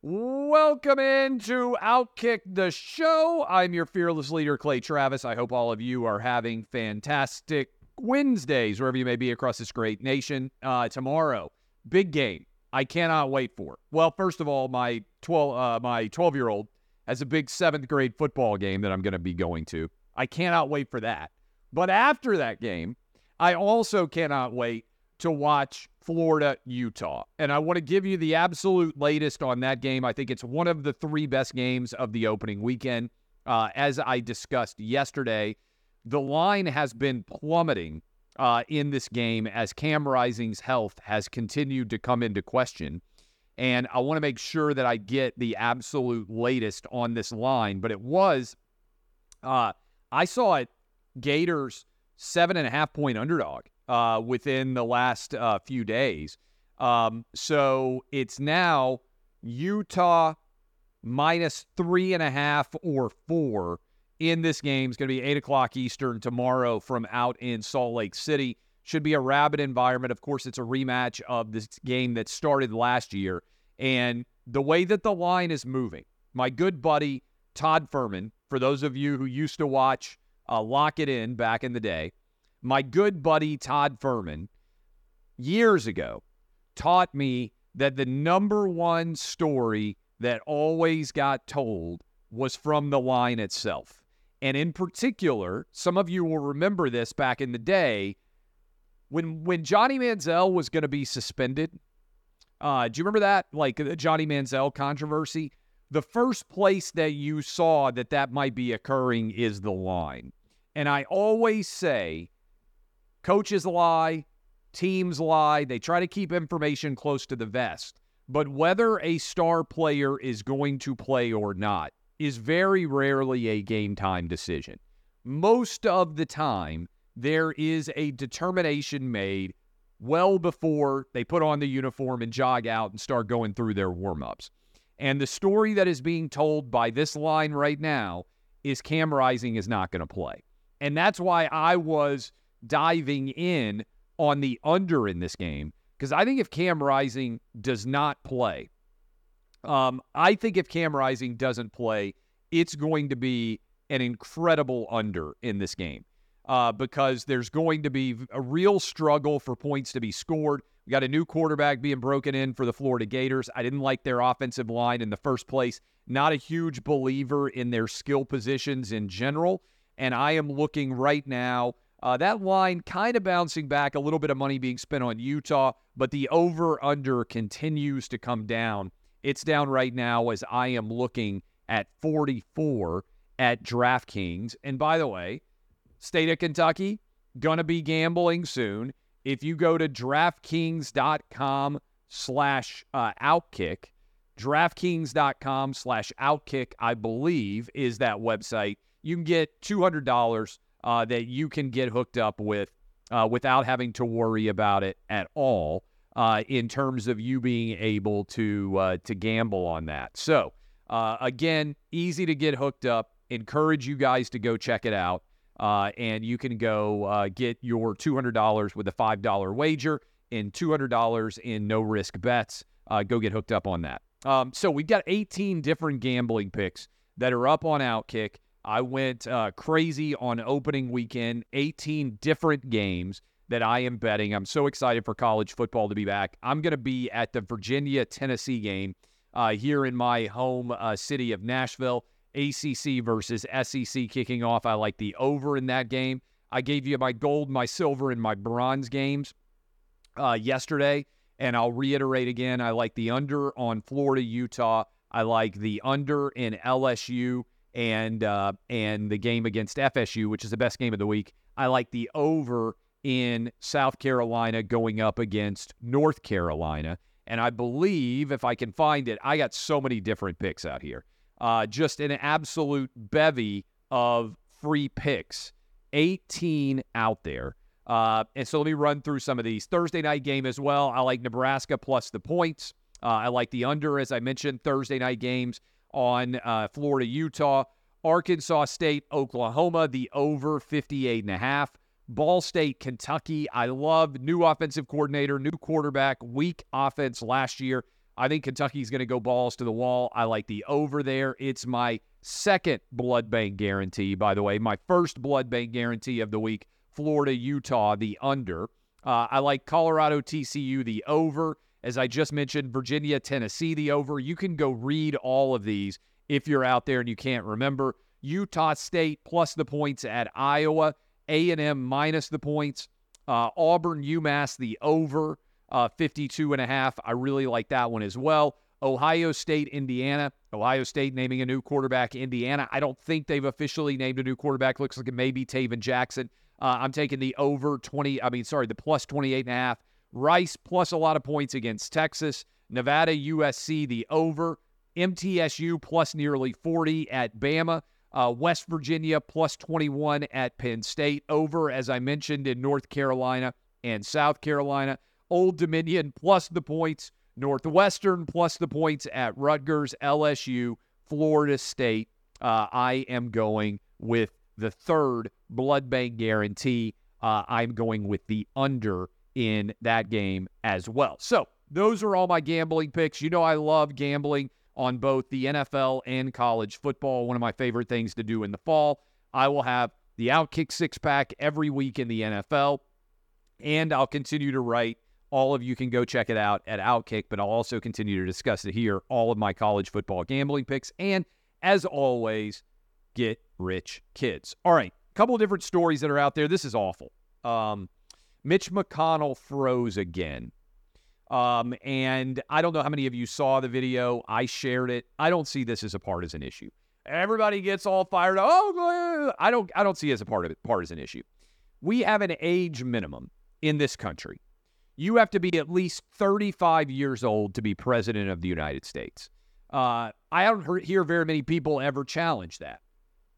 Welcome into Outkick the show. I'm your fearless leader, Clay Travis. I hope all of you are having fantastic Wednesdays, wherever you may be across this great nation. Uh, tomorrow, big game. I cannot wait for. It. Well, first of all, my 12 uh, my 12 year old has a big seventh grade football game that I'm going to be going to. I cannot wait for that. But after that game, I also cannot wait to watch Florida, Utah. And I want to give you the absolute latest on that game. I think it's one of the three best games of the opening weekend. Uh, as I discussed yesterday, the line has been plummeting uh, in this game as Cam Rising's health has continued to come into question. And I want to make sure that I get the absolute latest on this line. But it was, uh, I saw it, Gators seven and a half point underdog uh, within the last uh, few days. Um, so it's now Utah minus three and a half or four in this game. It's going to be eight o'clock Eastern tomorrow from out in Salt Lake City. Should be a rabid environment. Of course, it's a rematch of this game that started last year. And the way that the line is moving, my good buddy Todd Fuhrman, for those of you who used to watch uh, Lock It In back in the day, my good buddy Todd Fuhrman years ago taught me that the number one story that always got told was from the line itself. And in particular, some of you will remember this back in the day when when Johnny Manziel was going to be suspended. Uh, do you remember that? Like the Johnny Manziel controversy? The first place that you saw that that might be occurring is the line. And I always say Coaches lie, teams lie. They try to keep information close to the vest. But whether a star player is going to play or not is very rarely a game time decision. Most of the time, there is a determination made well before they put on the uniform and jog out and start going through their warm ups. And the story that is being told by this line right now is Cam Rising is not going to play. And that's why I was diving in on the under in this game because I think if Cam Rising does not play, um, I think if Cam Rising doesn't play, it's going to be an incredible under in this game uh, because there's going to be a real struggle for points to be scored. We got a new quarterback being broken in for the Florida Gators. I didn't like their offensive line in the first place. Not a huge believer in their skill positions in general. And I am looking right now uh, that line kind of bouncing back, a little bit of money being spent on Utah, but the over under continues to come down. It's down right now as I am looking at 44 at DraftKings. And by the way, state of Kentucky, gonna be gambling soon. If you go to DraftKings.com slash uh, outkick, DraftKings.com slash outkick, I believe, is that website. You can get $200 uh, that you can get hooked up with uh, without having to worry about it at all uh, in terms of you being able to uh, to gamble on that. So uh, again, easy to get hooked up. Encourage you guys to go check it out, uh, and you can go get your two hundred dollars with a five dollar wager and two hundred dollars in no risk bets. go get hooked up on that. Um, so we've got 18 different gambling picks that are up on Outkick. I went uh, crazy on opening weekend, 18 different games that I am betting. I'm so excited for college football to be back. I'm going to be at the Virginia Tennessee game uh, here in my home uh, city of Nashville. ACC versus SEC kicking off. I like the over in that game. I gave you my gold, my silver, and my bronze games uh, yesterday, and I'll reiterate again. I like the under on Florida, Utah. I like the under in LSU and uh, and the game against FSU, which is the best game of the week. I like the over in South Carolina going up against North Carolina. And I believe if I can find it, I got so many different picks out here. Uh, just an absolute bevy of free picks. 18 out there. Uh, and so let me run through some of these. Thursday night game as well. I like Nebraska plus the points. Uh, I like the under, as I mentioned, Thursday night games on uh, Florida, Utah, Arkansas State, Oklahoma, the over 58 and a half. Ball State, Kentucky. I love new offensive coordinator, new quarterback, weak offense last year. I think Kentucky's going to go balls to the wall. I like the over there. It's my second blood bank guarantee, by the way. My first blood bank guarantee of the week Florida, Utah, the under. Uh, I like Colorado, TCU, the over. As I just mentioned, Virginia, Tennessee, the over. You can go read all of these if you're out there and you can't remember. Utah State plus the points at Iowa. A&M minus the points. Uh, Auburn, UMass, the over uh, 52 and a half. I really like that one as well. Ohio State, Indiana. Ohio State naming a new quarterback. Indiana. I don't think they've officially named a new quarterback. Looks like it may be Tayven Jackson. Uh, I'm taking the over 20. I mean, sorry, the plus 28 and a half. Rice plus a lot of points against Texas. Nevada, USC, the over. MTSU plus nearly 40 at Bama. Uh, West Virginia plus 21 at Penn State. Over, as I mentioned, in North Carolina and South Carolina. Old Dominion plus the points, Northwestern plus the points at Rutgers, LSU, Florida State. Uh, I am going with the third blood bank guarantee. Uh, I'm going with the under in that game as well. So those are all my gambling picks. You know, I love gambling on both the NFL and college football. One of my favorite things to do in the fall. I will have the Outkick six pack every week in the NFL, and I'll continue to write all of you can go check it out at Outkick, but I'll also continue to discuss it here, all of my college football gambling picks. And as always, get rich kids. All right, a couple of different stories that are out there. This is awful. Um, Mitch McConnell froze again. Um, and I don't know how many of you saw the video. I shared it. I don't see this as a partisan issue. Everybody gets all fired up. Oh, I don't. I don't see it as a part of it, partisan issue. We have an age minimum in this country you have to be at least 35 years old to be president of the United States. Uh, I don't hear very many people ever challenge that.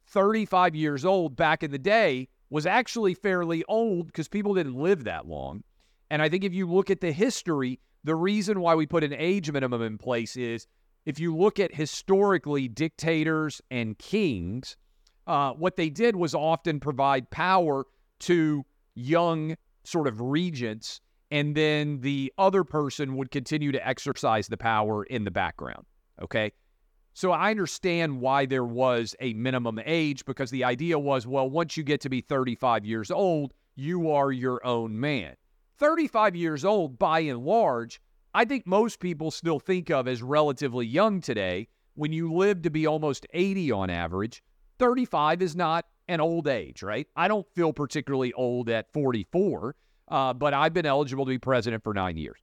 35 years old back in the day was actually fairly old because people didn't live that long. And I think if you look at the history, the reason why we put an age minimum in place is if you look at historically dictators and kings, uh, what they did was often provide power to young sort of regents and then the other person would continue to exercise the power in the background. Okay. So I understand why there was a minimum age because the idea was well, once you get to be 35 years old, you are your own man. 35 years old, by and large, I think most people still think of as relatively young today. When you live to be almost 80 on average, 35 is not an old age, right? I don't feel particularly old at 44 uh, but I've been eligible to be president for nine years.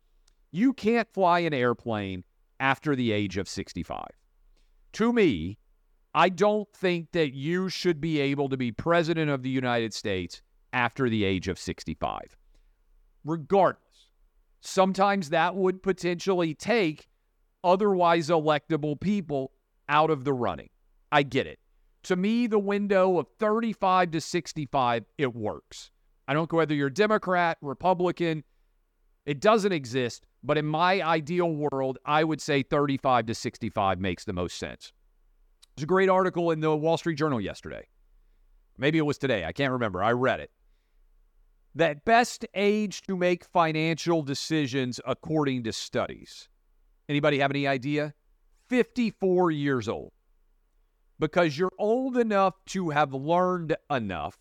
You can't fly an airplane after the age of 65. To me, I don't think that you should be able to be president of the United States after the age of 65. Regardless, sometimes that would potentially take otherwise electable people out of the running. I get it. To me, the window of 35 to 65, it works. I don't care whether you're Democrat, Republican, it doesn't exist. But in my ideal world, I would say 35 to 65 makes the most sense. There's a great article in the Wall Street Journal yesterday. Maybe it was today. I can't remember. I read it. That best age to make financial decisions according to studies. Anybody have any idea? 54 years old. Because you're old enough to have learned enough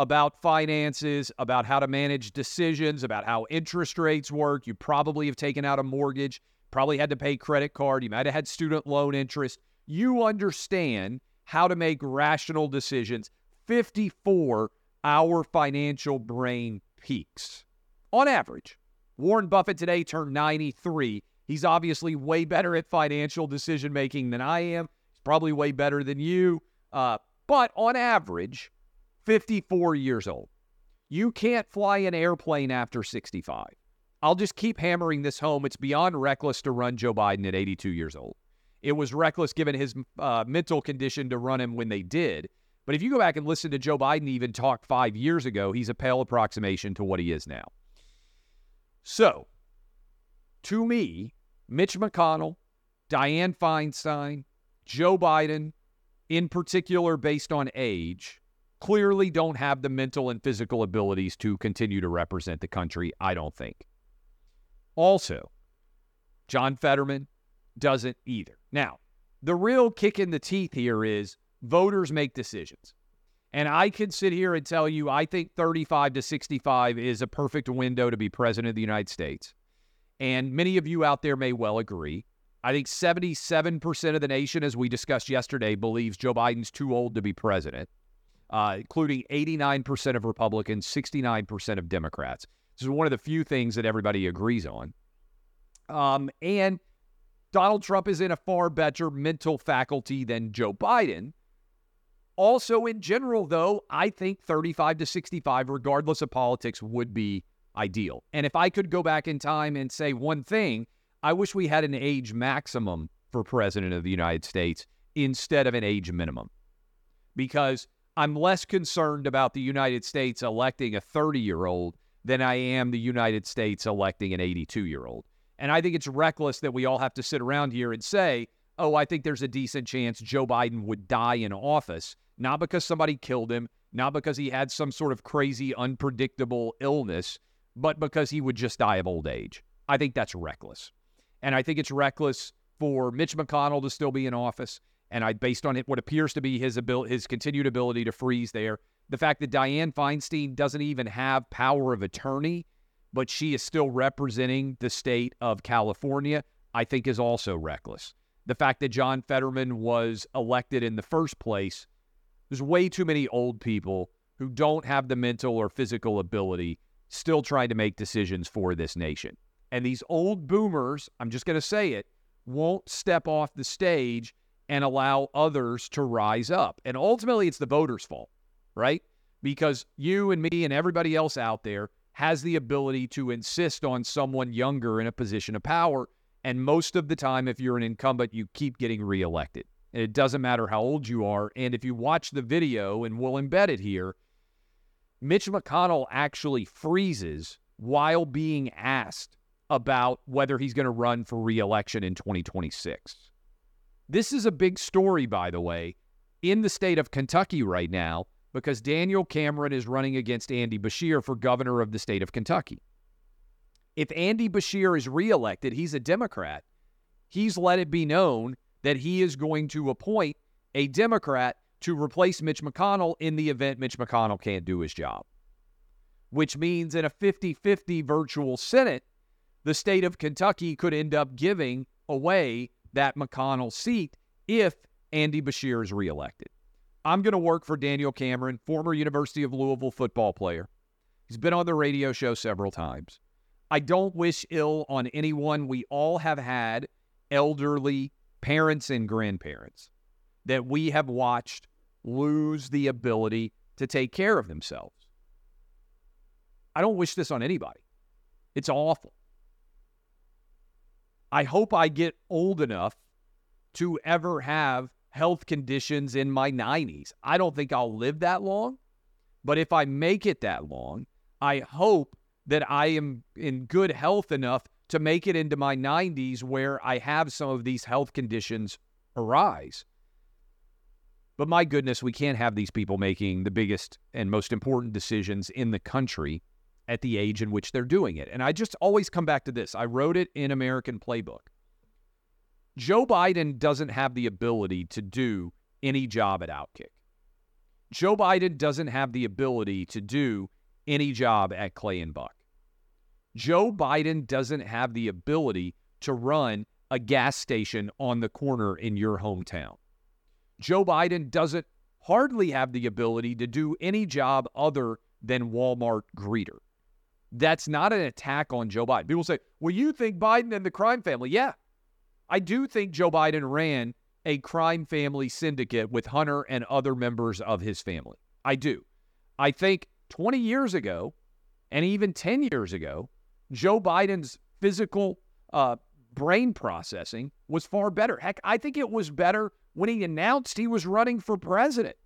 about finances, about how to manage decisions, about how interest rates work. You probably have taken out a mortgage, probably had to pay credit card, you might have had student loan interest. You understand how to make rational decisions. 54, our financial brain peaks on average. Warren Buffett today turned 93. He's obviously way better at financial decision making than I am. He's probably way better than you. Uh, but on average, 54 years old. You can't fly an airplane after 65. I'll just keep hammering this home. It's beyond reckless to run Joe Biden at 82 years old. it was reckless given his uh, mental condition to run him when they did. But if you go back and listen to Joe Biden even talk five years ago, he's a pale approximation to what he is now. So, to me, Mitch McConnell, Dianne Feinstein, Joe Biden, in particular based on age, clearly don't have the mental and physical abilities to continue to represent the country, I don't think. Also, John Fetterman doesn't either. Now, the real kick in the teeth here is voters make decisions. And I can sit here and tell you I think 35 to 65 is a perfect window to be president of the United States. And many of you out there may well agree. I think 77% of the nation, as we discussed yesterday, believes Joe Biden's too old to be president, uh, including 89% of Republicans, 69% of Democrats. This is one of the few things that everybody agrees on. Um, and Donald Trump is in a far better mental faculty than Joe Biden. Also, in general, though, I think 35 to 65, regardless of politics, would be ideal. And if I could go back in time and say one thing, I wish we had an age maximum for president of the United States instead of an age minimum. Because I'm less concerned about the United States electing a 30 year old than I am the United States electing an 82 year old. And I think it's reckless that we all have to sit around here and say, oh, I think there's a decent chance Joe Biden would die in office, not because somebody killed him, not because he had some sort of crazy, unpredictable illness, but because he would just die of old age. I think that's reckless. And I think it's reckless for Mitch McConnell to still be in office. And I, based on it, what appears to be his ability, his continued ability to freeze there, the fact that Dianne Feinstein doesn't even have power of attorney, but she is still representing the state of California, I think is also reckless. The fact that John Fetterman was elected in the first place, there's way too many old people who don't have the mental or physical ability still trying to make decisions for this nation. And these old boomers, I'm just going to say it, won't step off the stage and allow others to rise up. And ultimately, it's the voters' fault, right? Because you and me and everybody else out there has the ability to insist on someone younger in a position of power. And most of the time, if you're an incumbent, you keep getting reelected. And it doesn't matter how old you are. And if you watch the video, and we'll embed it here, Mitch McConnell actually freezes while being asked about whether he's going to run for reelection in 2026. This is a big story, by the way, in the state of Kentucky right now because Daniel Cameron is running against Andy Beshear for governor of the state of Kentucky. If Andy Beshear is reelected, he's a Democrat. He's let it be known that he is going to appoint a Democrat to replace Mitch McConnell in the event Mitch McConnell can't do his job. Which means in a 50 50 virtual Senate, the state of Kentucky could end up giving away that McConnell seat if Andy Beshear is reelected. I'm going to work for Daniel Cameron, former University of Louisville football player. He's been on the radio show several times. I don't wish ill on anyone. We all have had elderly parents and grandparents that we have watched lose the ability to take care of themselves. I don't wish this on anybody. It's awful. I hope I get old enough to ever have health conditions in my 90s. I don't think I'll live that long, but if I make it that long, I hope that I am in good health enough to make it into my 90s where I have some of these health conditions arise. But my goodness, we can't have these people making the biggest and most important decisions in the country at the age in which they're doing it. And I just always come back to this. I wrote it in American Playbook. Joe Biden doesn't have the ability to do any job at Outkick. Joe Biden doesn't have the ability to do any job at Clay and Buck. Joe Biden doesn't have the ability to run a gas station on the corner in your hometown. Joe Biden doesn't hardly have the ability to do any job other than Walmart greeter. That's not an attack on Joe Biden. People say, well, you think Biden and the crime family. Yeah, I do think Joe Biden ran a crime family syndicate with Hunter and other members of his family. I do. I think 20 years ago, and even 10 years ago, Joe Biden's physical uh, brain processing was far better. Heck, I think it was better when he announced he was running for president.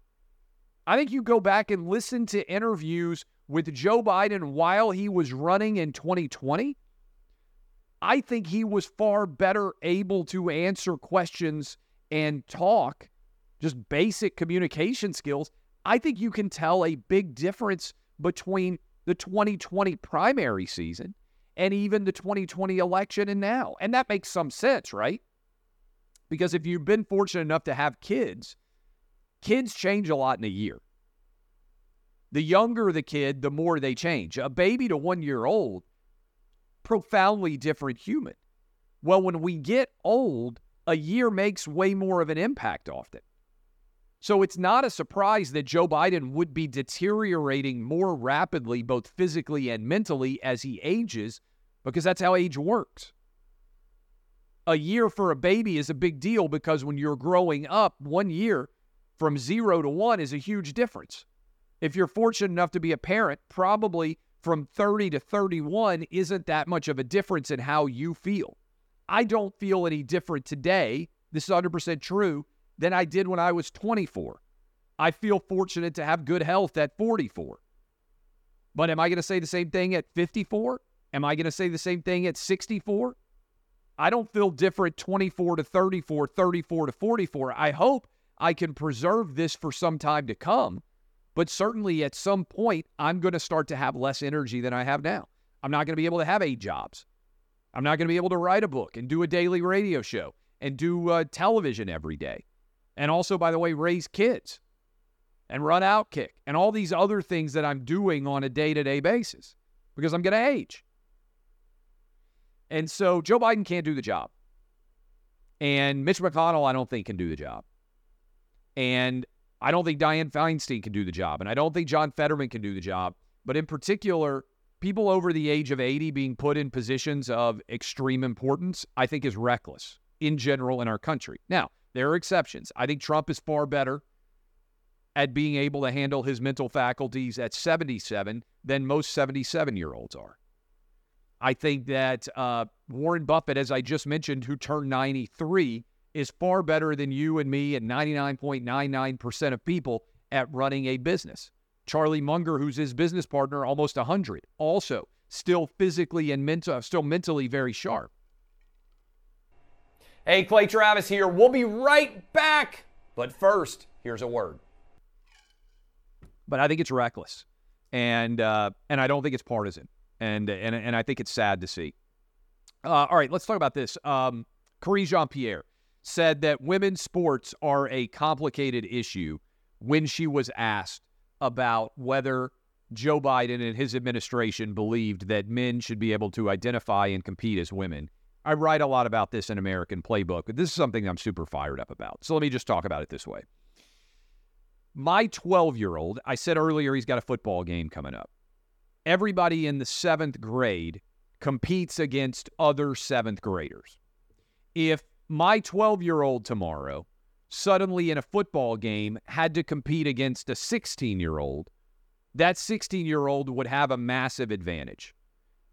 I think you go back and listen to interviews with Joe Biden while he was running in 2020. I think he was far better able to answer questions and talk, just basic communication skills. I think you can tell a big difference between the 2020 primary season and even the 2020 election and now. And that makes some sense, right? Because if you've been fortunate enough to have kids, kids change a lot in a year. The younger the kid, the more they change. A baby to one year old, profoundly different human. Well, when we get old, a year makes way more of an impact often. So it's not a surprise that Joe Biden would be deteriorating more rapidly, both physically and mentally, as he ages, because that's how age works. A year for a baby is a big deal because when you're growing up, one year from zero to one is a huge difference. If you're fortunate enough to be a parent, probably from 30 to 31 isn't that much of a difference in how you feel. I don't feel any different today. This is 100% true than I did when I was 24. I feel fortunate to have good health at 44. But am I going to say the same thing at 54? Am I going to say the same thing at 64? I don't feel different 24 to 34, 34 to 44. I hope I can preserve this for some time to come. But certainly at some point, I'm going to start to have less energy than I have now. I'm not going to be able to have eight jobs. I'm not going to be able to write a book and do a daily radio show and do uh, television every day and also, by the way, raise kids and run Outkick and all these other things that I'm doing on a day to day basis because I'm going to age. And so Joe Biden can't do the job. And Mitch McConnell, I don't think, can do the job. And I don't think Dianne Feinstein can do the job. And I don't think John Fetterman can do the job. But in particular, people over the age of 80 being put in positions of extreme importance, I think is reckless in general in our country. Now, there are exceptions. I think Trump is far better at being able to handle his mental faculties at 77 than most 77 year olds are. I think that uh, Warren Buffett, as I just mentioned, who turned 93, is far better than you and me and 99.99% of people at running a business. Charlie Munger, who's his business partner, almost 100, also still physically and mental, still mentally very sharp. Hey, Clay Travis here. We'll be right back. But first, here's a word. But I think it's reckless, and uh, and I don't think it's partisan, and and and I think it's sad to see. Uh, all right, let's talk about this. Um, Jean Pierre said that women's sports are a complicated issue when she was asked about whether Joe Biden and his administration believed that men should be able to identify and compete as women. I write a lot about this in American Playbook, but this is something I'm super fired up about. So let me just talk about it this way. My 12 year old, I said earlier he's got a football game coming up. Everybody in the seventh grade competes against other seventh graders. If my 12 year old tomorrow suddenly in a football game had to compete against a 16 year old, that 16 year old would have a massive advantage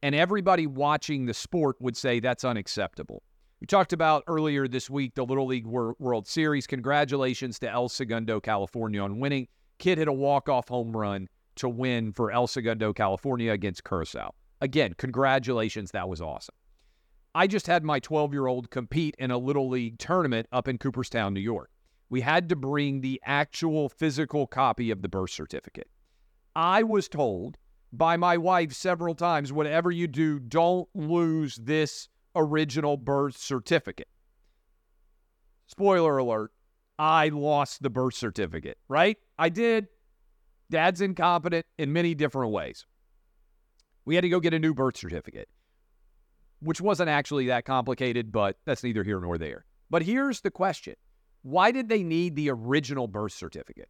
and everybody watching the sport would say that's unacceptable. We talked about earlier this week the Little League World Series. Congratulations to El Segundo, California on winning. Kid hit a walk-off home run to win for El Segundo, California against Curacao. Again, congratulations. That was awesome. I just had my 12 year old compete in a Little League tournament up in Cooperstown, New York. We had to bring the actual physical copy of the birth certificate. I was told by my wife several times whatever you do, don't lose this original birth certificate. Spoiler alert, I lost the birth certificate, right? I did. Dad's incompetent in many different ways. We had to go get a new birth certificate, which wasn't actually that complicated, but that's neither here nor there. But here's the question Why did they need the original birth certificate?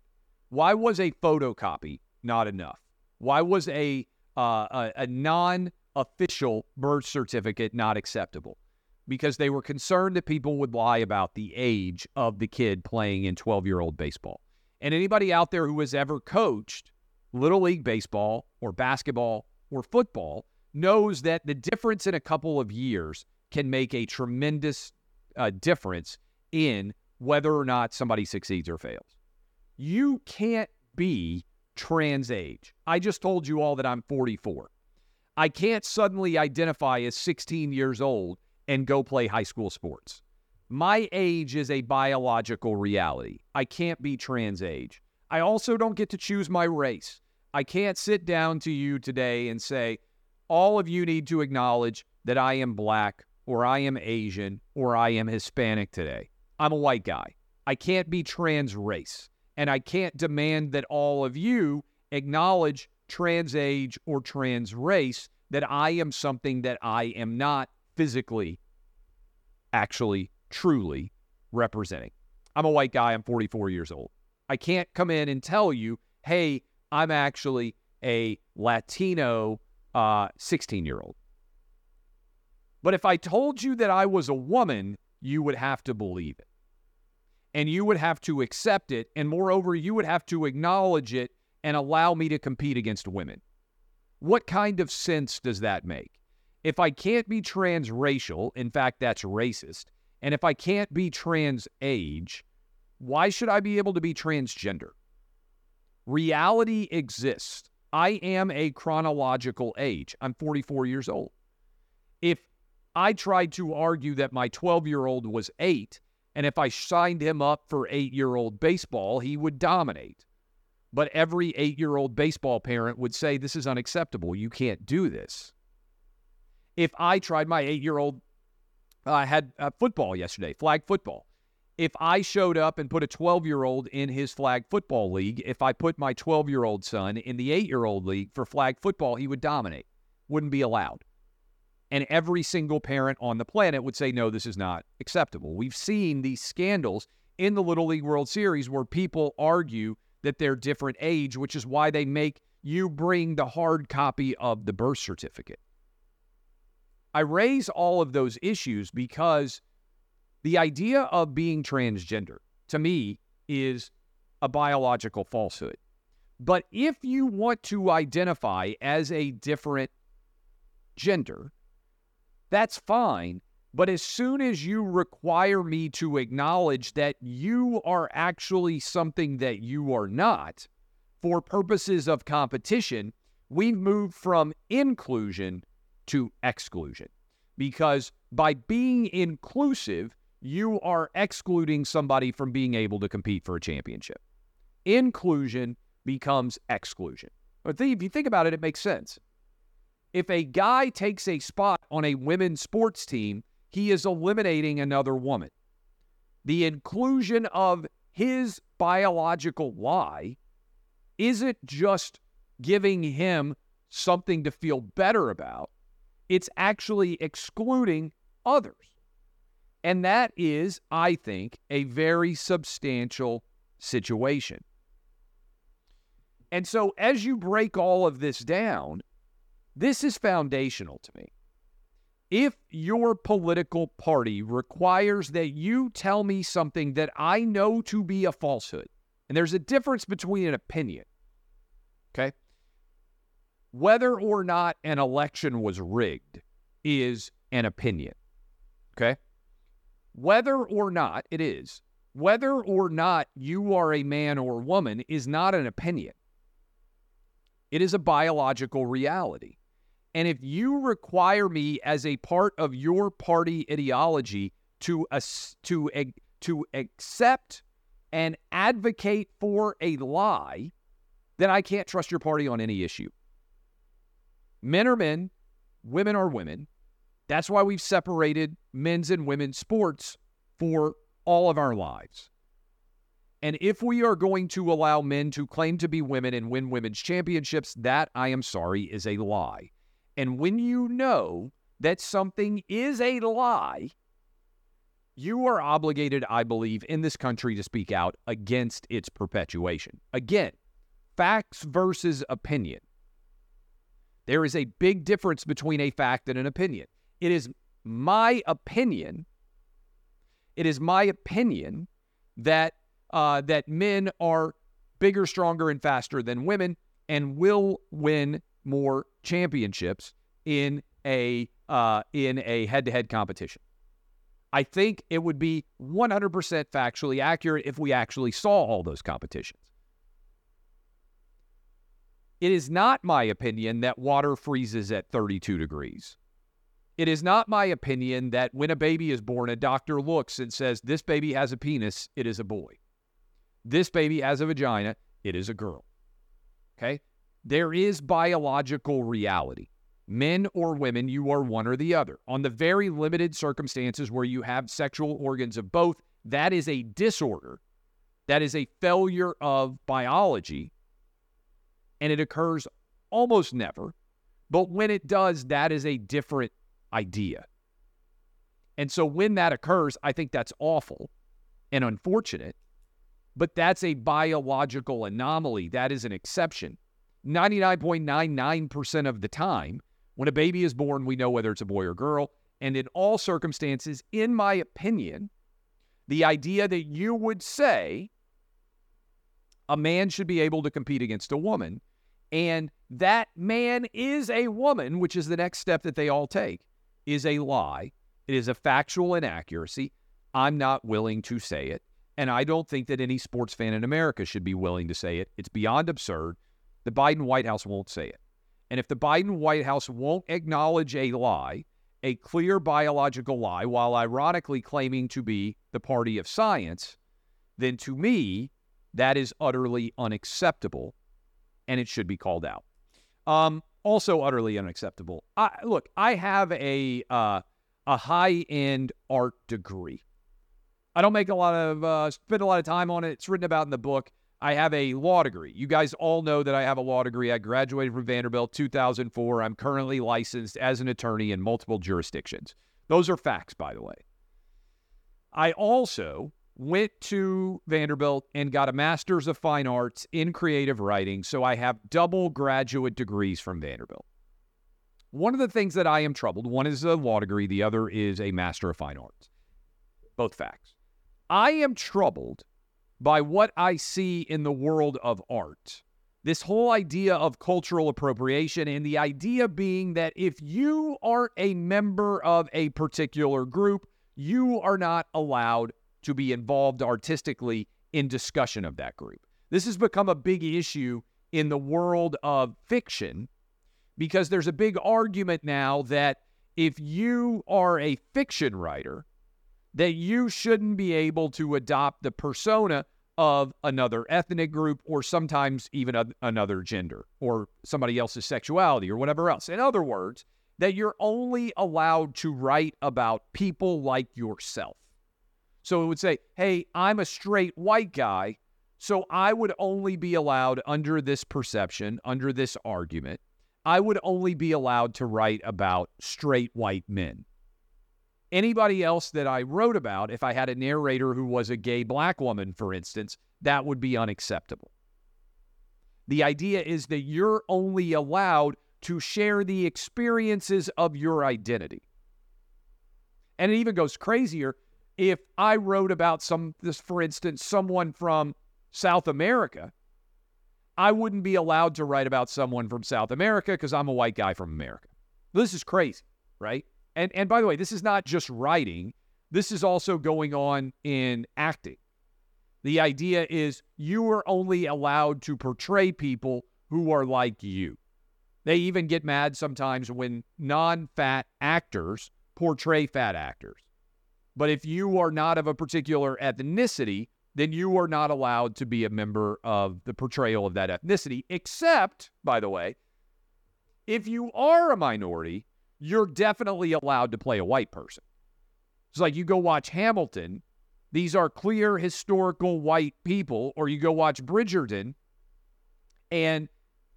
Why was a photocopy not enough? Why was a uh, a, a non-official birth certificate not acceptable? Because they were concerned that people would lie about the age of the kid playing in 12-year-old baseball. And anybody out there who has ever coached little league baseball or basketball or football knows that the difference in a couple of years can make a tremendous uh, difference in whether or not somebody succeeds or fails. You can't be trans age. I just told you all that I'm 44. I can't suddenly identify as 16 years old and go play high school sports. My age is a biological reality. I can't be trans age. I also don't get to choose my race. I can't sit down to you today and say, all of you need to acknowledge that I am black or I am Asian or I am Hispanic today. I'm a white guy. I can't be trans race. And I can't demand that all of you acknowledge trans age or trans race, that I am something that I am not physically, actually, truly representing. I'm a white guy. I'm 44 years old. I can't come in and tell you, hey, I'm actually a Latino 16 uh, year old. But if I told you that I was a woman, you would have to believe it. And you would have to accept it. And moreover, you would have to acknowledge it and allow me to compete against women. What kind of sense does that make? If I can't be transracial, in fact, that's racist, and if I can't be trans age, why should I be able to be transgender? Reality exists. I am a chronological age. I'm 44 years old. If I tried to argue that my 12 year old was eight, and if I signed him up for eight year old baseball, he would dominate. But every eight year old baseball parent would say, This is unacceptable. You can't do this. If I tried my eight year old, I uh, had uh, football yesterday, flag football. If I showed up and put a 12 year old in his flag football league, if I put my 12 year old son in the eight year old league for flag football, he would dominate, wouldn't be allowed. And every single parent on the planet would say, no, this is not acceptable. We've seen these scandals in the Little League World Series where people argue that they're different age, which is why they make you bring the hard copy of the birth certificate. I raise all of those issues because the idea of being transgender, to me, is a biological falsehood. But if you want to identify as a different gender, that's fine. But as soon as you require me to acknowledge that you are actually something that you are not, for purposes of competition, we've moved from inclusion to exclusion. Because by being inclusive, you are excluding somebody from being able to compete for a championship. Inclusion becomes exclusion. If you think about it, it makes sense. If a guy takes a spot on a women's sports team, he is eliminating another woman. The inclusion of his biological lie isn't just giving him something to feel better about, it's actually excluding others. And that is, I think, a very substantial situation. And so, as you break all of this down, this is foundational to me if your political party requires that you tell me something that I know to be a falsehood, and there's a difference between an opinion, okay? Whether or not an election was rigged is an opinion, okay? Whether or not it is, whether or not you are a man or woman is not an opinion. It is a biological reality. And if you require me as a part of your party ideology to to to accept and advocate for a lie, then I can't trust your party on any issue. Men are men, women are women. That's why we've separated men's and women's sports for all of our lives. And if we are going to allow men to claim to be women and win women's championships, that, I am sorry, is a lie. And when you know that something is a lie, you are obligated, I believe, in this country to speak out against its perpetuation. Again, facts versus opinion. There is a big difference between a fact and an opinion. It is my opinion. It is my opinion that uh, that men are bigger, stronger, and faster than women, and will win more championships in a uh, in a head to head competition. I think it would be 100% factually accurate if we actually saw all those competitions. It is not my opinion that water freezes at 32 degrees. It is not my opinion that when a baby is born, a doctor looks and says, This baby has a penis, it is a boy. This baby has a vagina, it is a girl. Okay? There is biological reality. Men or women, you are one or the other. On the very limited circumstances where you have sexual organs of both, that is a disorder. That is a failure of biology. And it occurs almost never. But when it does, that is a different idea. And so when that occurs, I think that's awful and unfortunate. But that's a biological anomaly. That is an exception. 99.99% of the time, when a baby is born, we know whether it's a boy or girl. And in all circumstances, in my opinion, the idea that you would say a man should be able to compete against a woman and that man is a woman, which is the next step that they all take, is a lie. It is a factual inaccuracy. I'm not willing to say it. And I don't think that any sports fan in America should be willing to say it. It's beyond absurd. The Biden White House won't say it. And if the Biden White House won't acknowledge a lie, a clear biological lie, while ironically claiming to be the party of science, then to me, that is utterly unacceptable and it should be called out. Um, also, utterly unacceptable. I, look, I have a uh, a high end art degree. I don't make a lot of uh, spend a lot of time on it. It's written about in the book. I have a law degree. You guys all know that I have a law degree. I graduated from Vanderbilt 2004. I'm currently licensed as an attorney in multiple jurisdictions. Those are facts, by the way. I also went to Vanderbilt and got a master's of fine arts in creative writing. So I have double graduate degrees from Vanderbilt. One of the things that I am troubled, one is a law degree, the other is a master of fine arts. Both facts. I am troubled by what I see in the world of art. This whole idea of cultural appropriation, and the idea being that if you aren't a member of a particular group, you are not allowed to be involved artistically in discussion of that group. This has become a big issue in the world of fiction because there's a big argument now that if you are a fiction writer, that you shouldn't be able to adopt the persona of another ethnic group or sometimes even a, another gender or somebody else's sexuality or whatever else. In other words, that you're only allowed to write about people like yourself. So it would say, hey, I'm a straight white guy, so I would only be allowed under this perception, under this argument, I would only be allowed to write about straight white men. Anybody else that I wrote about, if I had a narrator who was a gay black woman, for instance, that would be unacceptable. The idea is that you're only allowed to share the experiences of your identity. And it even goes crazier if I wrote about some this for instance someone from South America, I wouldn't be allowed to write about someone from South America because I'm a white guy from America. This is crazy, right? And and by the way, this is not just writing. This is also going on in acting. The idea is you are only allowed to portray people who are like you. They even get mad sometimes when non-fat actors portray fat actors. But if you are not of a particular ethnicity, then you are not allowed to be a member of the portrayal of that ethnicity, except, by the way, if you are a minority, you're definitely allowed to play a white person. It's like you go watch Hamilton, these are clear historical white people, or you go watch Bridgerton, and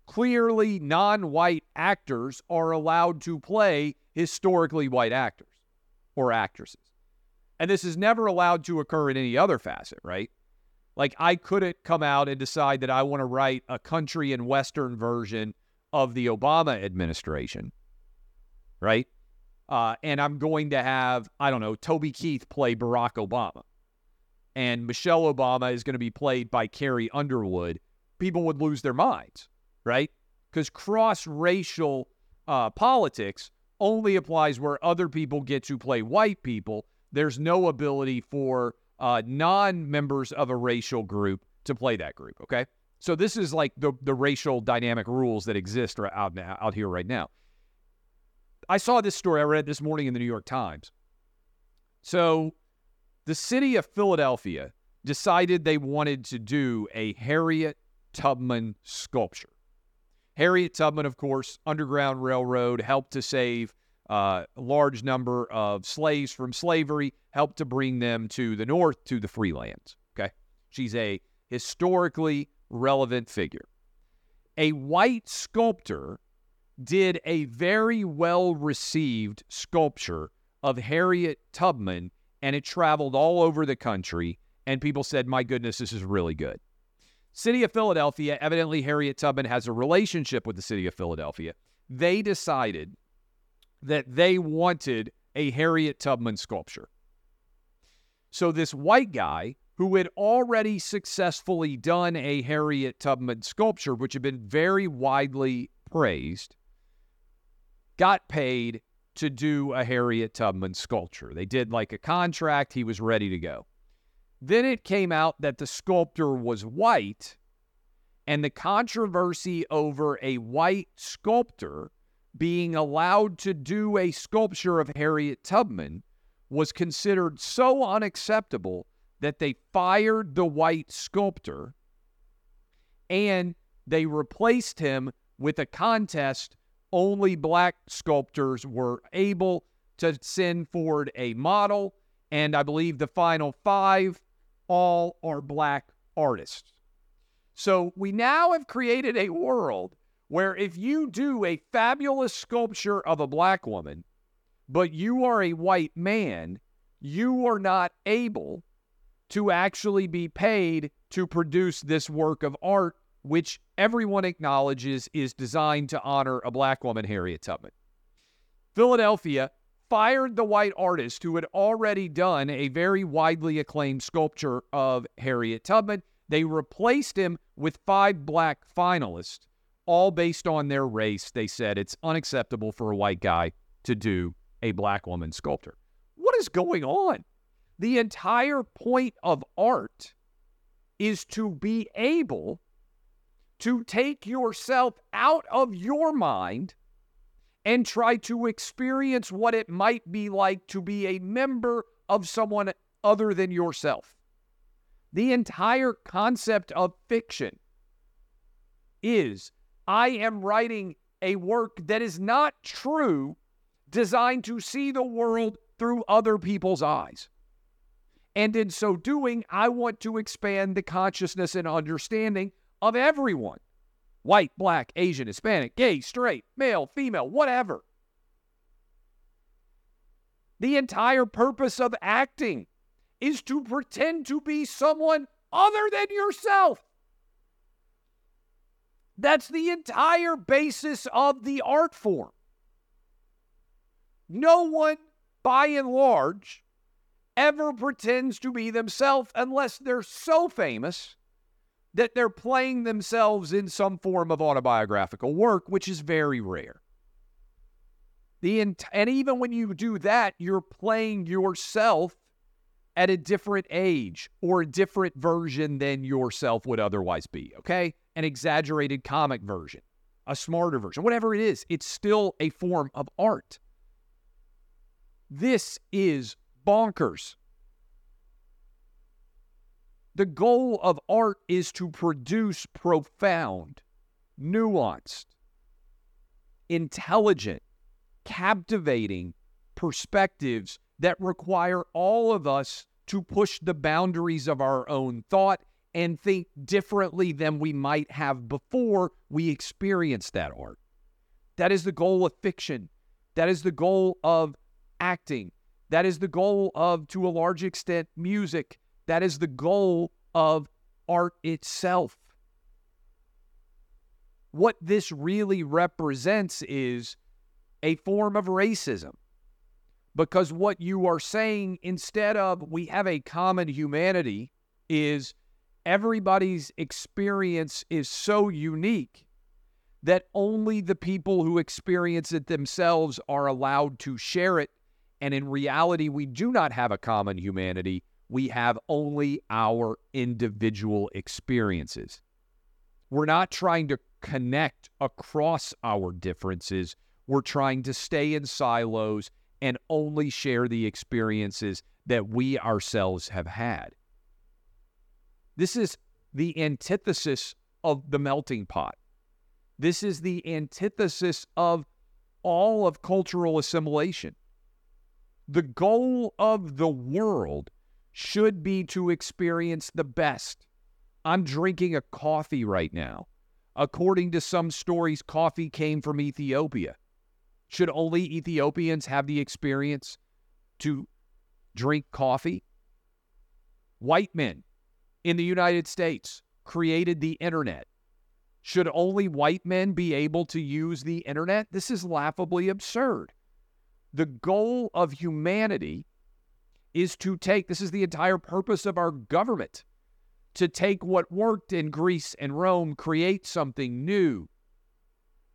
clearly non white actors are allowed to play historically white actors or actresses. And this is never allowed to occur in any other facet, right? Like I couldn't come out and decide that I want to write a country and western version of the Obama administration, right? Uh, and I'm going to have I don't know Toby Keith play Barack Obama, and Michelle Obama is going to be played by Carrie Underwood. People would lose their minds, right? Because cross-racial uh, politics only applies where other people get to play white people. There's no ability for uh, non members of a racial group to play that group. Okay. So this is like the, the racial dynamic rules that exist out, now, out here right now. I saw this story I read this morning in the New York Times. So the city of Philadelphia decided they wanted to do a Harriet Tubman sculpture. Harriet Tubman, of course, Underground Railroad, helped to save uh, a large number of slaves from slavery, helped to bring them to the north, to the free lands. Okay. She's a historically relevant figure. A white sculptor did a very well received sculpture of Harriet Tubman, and it traveled all over the country. And people said, My goodness, this is really good. City of Philadelphia, evidently Harriet Tubman has a relationship with the city of Philadelphia. They decided that they wanted a Harriet Tubman sculpture. So this white guy who had already successfully done a Harriet Tubman sculpture, which had been very widely praised, got paid to do a Harriet Tubman sculpture. They did like a contract, he was ready to go. Then it came out that the sculptor was white, and the controversy over a white sculptor being allowed to do a sculpture of Harriet Tubman was considered so unacceptable that they fired the white sculptor and they replaced him with a contest only black sculptors were able to send forward a model. And I believe the final five all are black artists. So we now have created a world where if you do a fabulous sculpture of a black woman, but you are a white man, you are not able to actually be paid to produce this work of art which everyone acknowledges is designed to honor a black woman, Harriet Tubman. Philadelphia fired the white artist who had already done a very widely acclaimed sculpture of Harriet Tubman. They replaced him with five black finalists, all based on their race. They said it's unacceptable for a white guy to do a black woman sculptor. What is going on? The entire point of art is to be able to take yourself out of your mind and try to experience what it might be like to be a member of someone other than yourself. The entire concept of fiction is I am writing a work that is not true, designed to see the world through other people's eyes. And in so doing, I want to expand the consciousness and understanding of everyone white, black, Asian, Hispanic, gay, straight, male, female, whatever. The entire purpose of acting is to pretend to be someone other than yourself. That's the entire basis of the art form. No one, by and large, ever pretends to be themselves unless they're so famous that they're playing themselves in some form of autobiographical work, which is very rare. The int- and even when you do that, you're playing yourself at a different age or a different version than yourself would otherwise be, okay? An exaggerated comic version, a smarter version, whatever it is, it's still a form of art. This is bonkers. The goal of art is to produce profound, nuanced, intelligent, captivating perspectives that require all of us to push the boundaries of our own thought and think differently than we might have before we experienced that art. That is the goal of fiction. That is the goal of acting. That is the goal of, to a large extent, music. That is the goal of art itself. What this really represents is a form of racism. Because what you are saying, instead of we have a common humanity, is everybody's experience is so unique that only the people who experience it themselves are allowed to share it. And in reality, we do not have a common humanity. We have only our individual experiences. We're not trying to connect across our differences. We're trying to stay in silos and only share the experiences that we ourselves have had. This is the antithesis of the melting pot. This is the antithesis of all of cultural assimilation. The goal of the world should be to experience the best. I'm drinking a coffee right now. According to some stories, coffee came from Ethiopia. Should only Ethiopians have the experience to drink coffee? White men in the United States created the internet. Should only white men be able to use the internet? This is laughably absurd. The goal of humanity is to take, this is the entire purpose of our government, to take what worked in Greece and Rome, create something new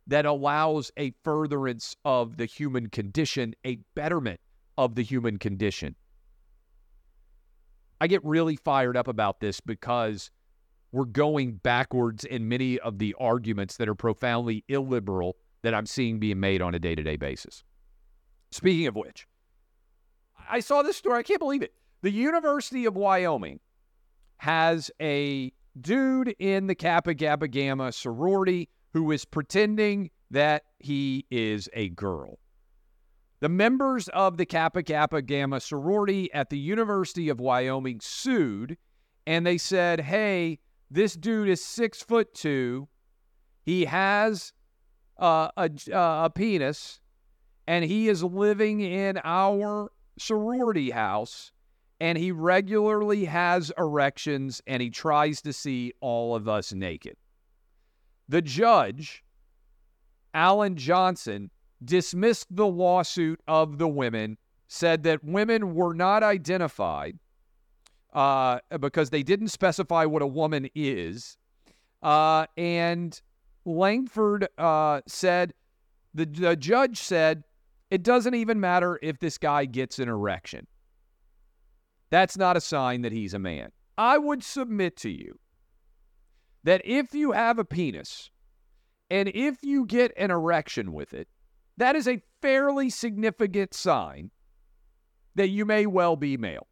that allows a furtherance of the human condition, a betterment of the human condition. I get really fired up about this because we're going backwards in many of the arguments that are profoundly illiberal that I'm seeing being made on a day to day basis. Speaking of which, I saw this story. I can't believe it. The University of Wyoming has a dude in the Kappa Kappa Gamma sorority who is pretending that he is a girl. The members of the Kappa Kappa Gamma sorority at the University of Wyoming sued, and they said, hey, this dude is six foot two. He has uh, a, uh, a penis, and he is living in our sorority house, and he regularly has erections, and he tries to see all of us naked. The judge, Alan Johnson, dismissed the lawsuit of the women, said that women were not identified uh, because they didn't specify what a woman is. Uh, and Langford uh, said, the, the judge said, it doesn't even matter if this guy gets an erection. That's not a sign that he's a man. I would submit to you that if you have a penis and if you get an erection with it, that is a fairly significant sign that you may well be male.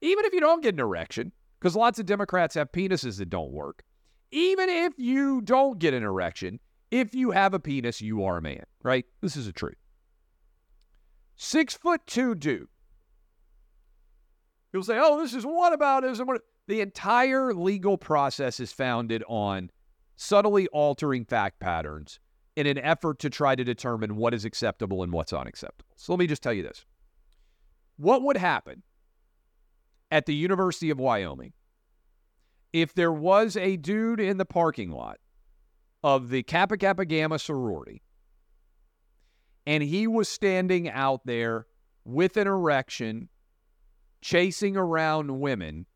Even if you don't get an erection, because lots of Democrats have penises that don't work, even if you don't get an erection, if you have a penis, you are a man, right? This is a truth. Six foot two dude. You'll say, oh, this is what whataboutism. The entire legal process is founded on subtly altering fact patterns in an effort to try to determine what is acceptable and what's unacceptable. So let me just tell you this. What would happen at the University of Wyoming if there was a dude in the parking lot of the Kappa Kappa Gamma sorority and he was standing out there with an erection chasing around women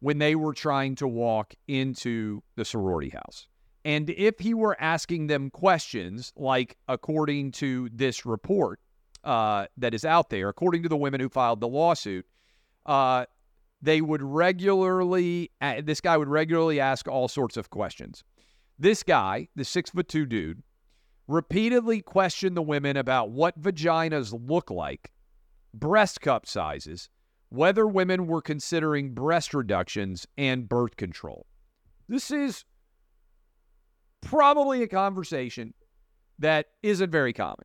when they were trying to walk into the sorority house? And if he were asking them questions, like according to this report uh, that is out there, according to the women who filed the lawsuit, uh, they would regularly, uh, this guy would regularly ask all sorts of questions. This guy, the six foot two dude, repeatedly questioned the women about what vaginas look like, breast cup sizes, whether women were considering breast reductions, and birth control. This is probably a conversation that isn't very common.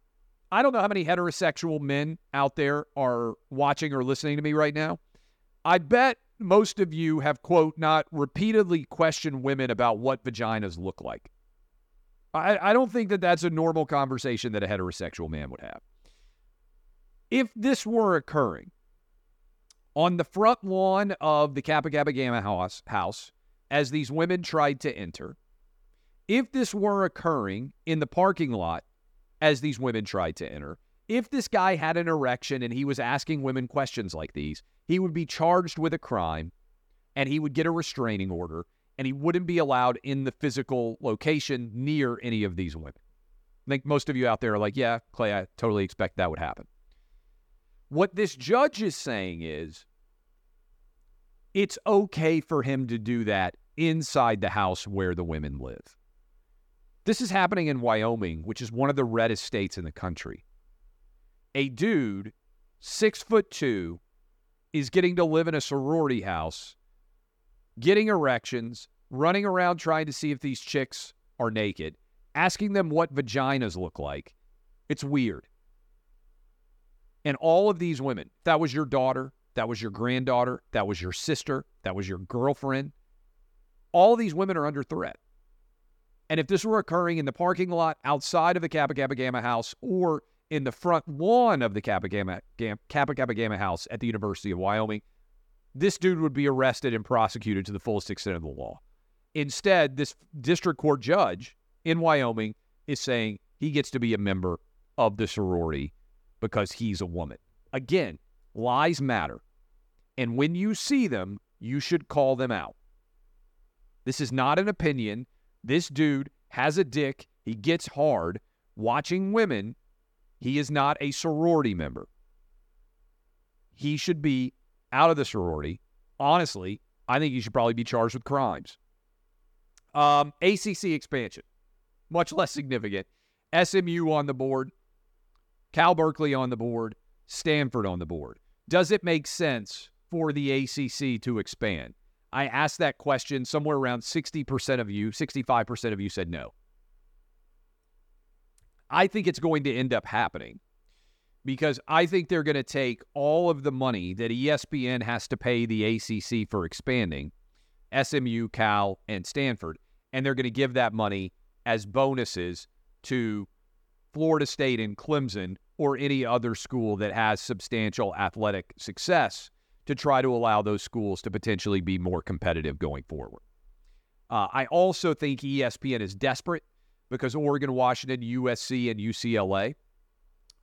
I don't know how many heterosexual men out there are watching or listening to me right now. I bet most of you have, quote, not repeatedly questioned women about what vaginas look like. I, I don't think that that's a normal conversation that a heterosexual man would have. If this were occurring on the front lawn of the Kappa Gamma house, house as these women tried to enter, if this were occurring in the parking lot as these women tried to enter, if this guy had an erection and he was asking women questions like these, he would be charged with a crime and he would get a restraining order and he wouldn't be allowed in the physical location near any of these women. I think most of you out there are like, yeah, Clay, I totally expect that would happen. What this judge is saying is it's okay for him to do that inside the house where the women live. This is happening in Wyoming, which is one of the reddest states in the country. A dude, six foot two, is getting to live in a sorority house, getting erections, running around trying to see if these chicks are naked, asking them what vaginas look like. It's weird. And all of these women, that was your daughter, that was your granddaughter, that was your sister, that was your girlfriend, all these women are under threat. And if this were occurring in the parking lot outside of the Kappa Kappa Gamma house or in the front lawn of the Kappa Gamma, Kappa Kappa Gamma house at the University of Wyoming, this dude would be arrested and prosecuted to the fullest extent of the law. Instead, this district court judge in Wyoming is saying he gets to be a member of the sorority because he's a woman. Again, lies matter. And when you see them, you should call them out. This is not an opinion. This dude has a dick. He gets hard. Watching women, he is not a sorority member. He should be out of the sorority. Honestly, I think he should probably be charged with crimes. Um, ACC expansion, much less significant. SMU on the board, Cal Berkeley on the board, Stanford on the board. Does it make sense for the ACC to expand? I asked that question. Somewhere around 60% of you, 65% of you said no. I think it's going to end up happening because I think they're going to take all of the money that ESPN has to pay the ACC for expanding, SMU, Cal, and Stanford, and they're going to give that money as bonuses to Florida State and Clemson or any other school that has substantial athletic success to try to allow those schools to potentially be more competitive going forward. Uh, I also think ESPN is desperate because Oregon, Washington, USC, and UCLA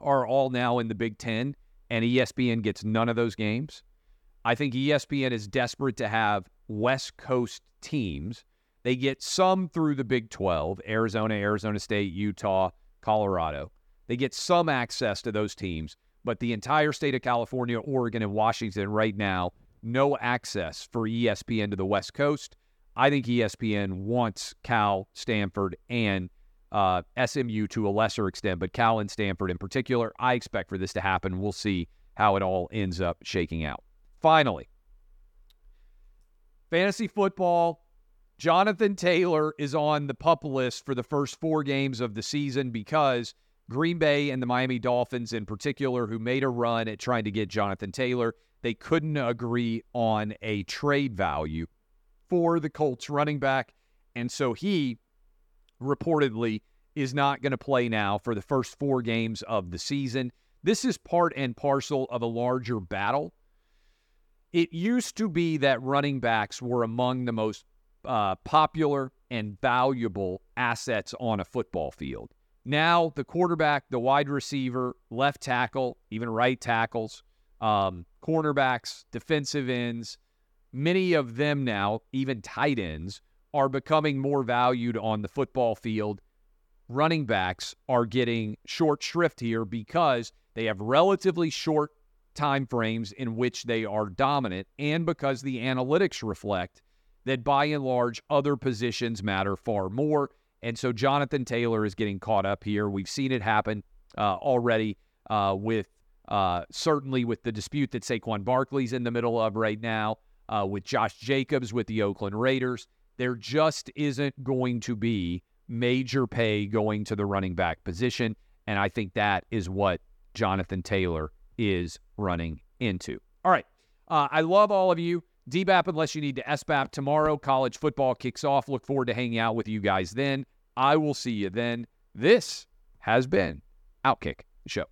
are all now in the Big Ten, and ESPN gets none of those games. I think ESPN is desperate to have West Coast teams. They get some through the Big 12 Arizona, Arizona State, Utah, Colorado. They get some access to those teams, but the entire state of California, Oregon, and Washington right now, no access for ESPN to the West Coast. I think ESPN wants Cal, Stanford, and uh, SMU to a lesser extent, but Cal and Stanford in particular. I expect for this to happen. We'll see how it all ends up shaking out. Finally, fantasy football. Jonathan Taylor is on the pup list for the first four games of the season because Green Bay and the Miami Dolphins, in particular, who made a run at trying to get Jonathan Taylor, they couldn't agree on a trade value for the Colts running back. And so he reportedly is not going to play now for the first four games of the season. This is part and parcel of a larger battle. It used to be that running backs were among the most uh, popular and valuable assets on a football field. Now, the quarterback, the wide receiver, left tackle, even right tackles, um, cornerbacks, defensive ends, many of them now, even tight ends, are becoming more valued on the football field. Running backs are getting short shrift here because they have relatively short time frames in which they are dominant and because the analytics reflect that by and large other positions matter far more. And so Jonathan Taylor is getting caught up here. We've seen it happen uh, already uh, with uh, certainly with the dispute that Saquon Barkley's in the middle of right now, uh, with Josh Jacobs with the Oakland Raiders. There just isn't going to be major pay going to the running back position. And I think that is what Jonathan Taylor is running into. All right. Uh, I love all of you. DBAP unless you need to SBAP tomorrow. College football kicks off. Look forward to hanging out with you guys then. I will see you then. This has been Outkick Show.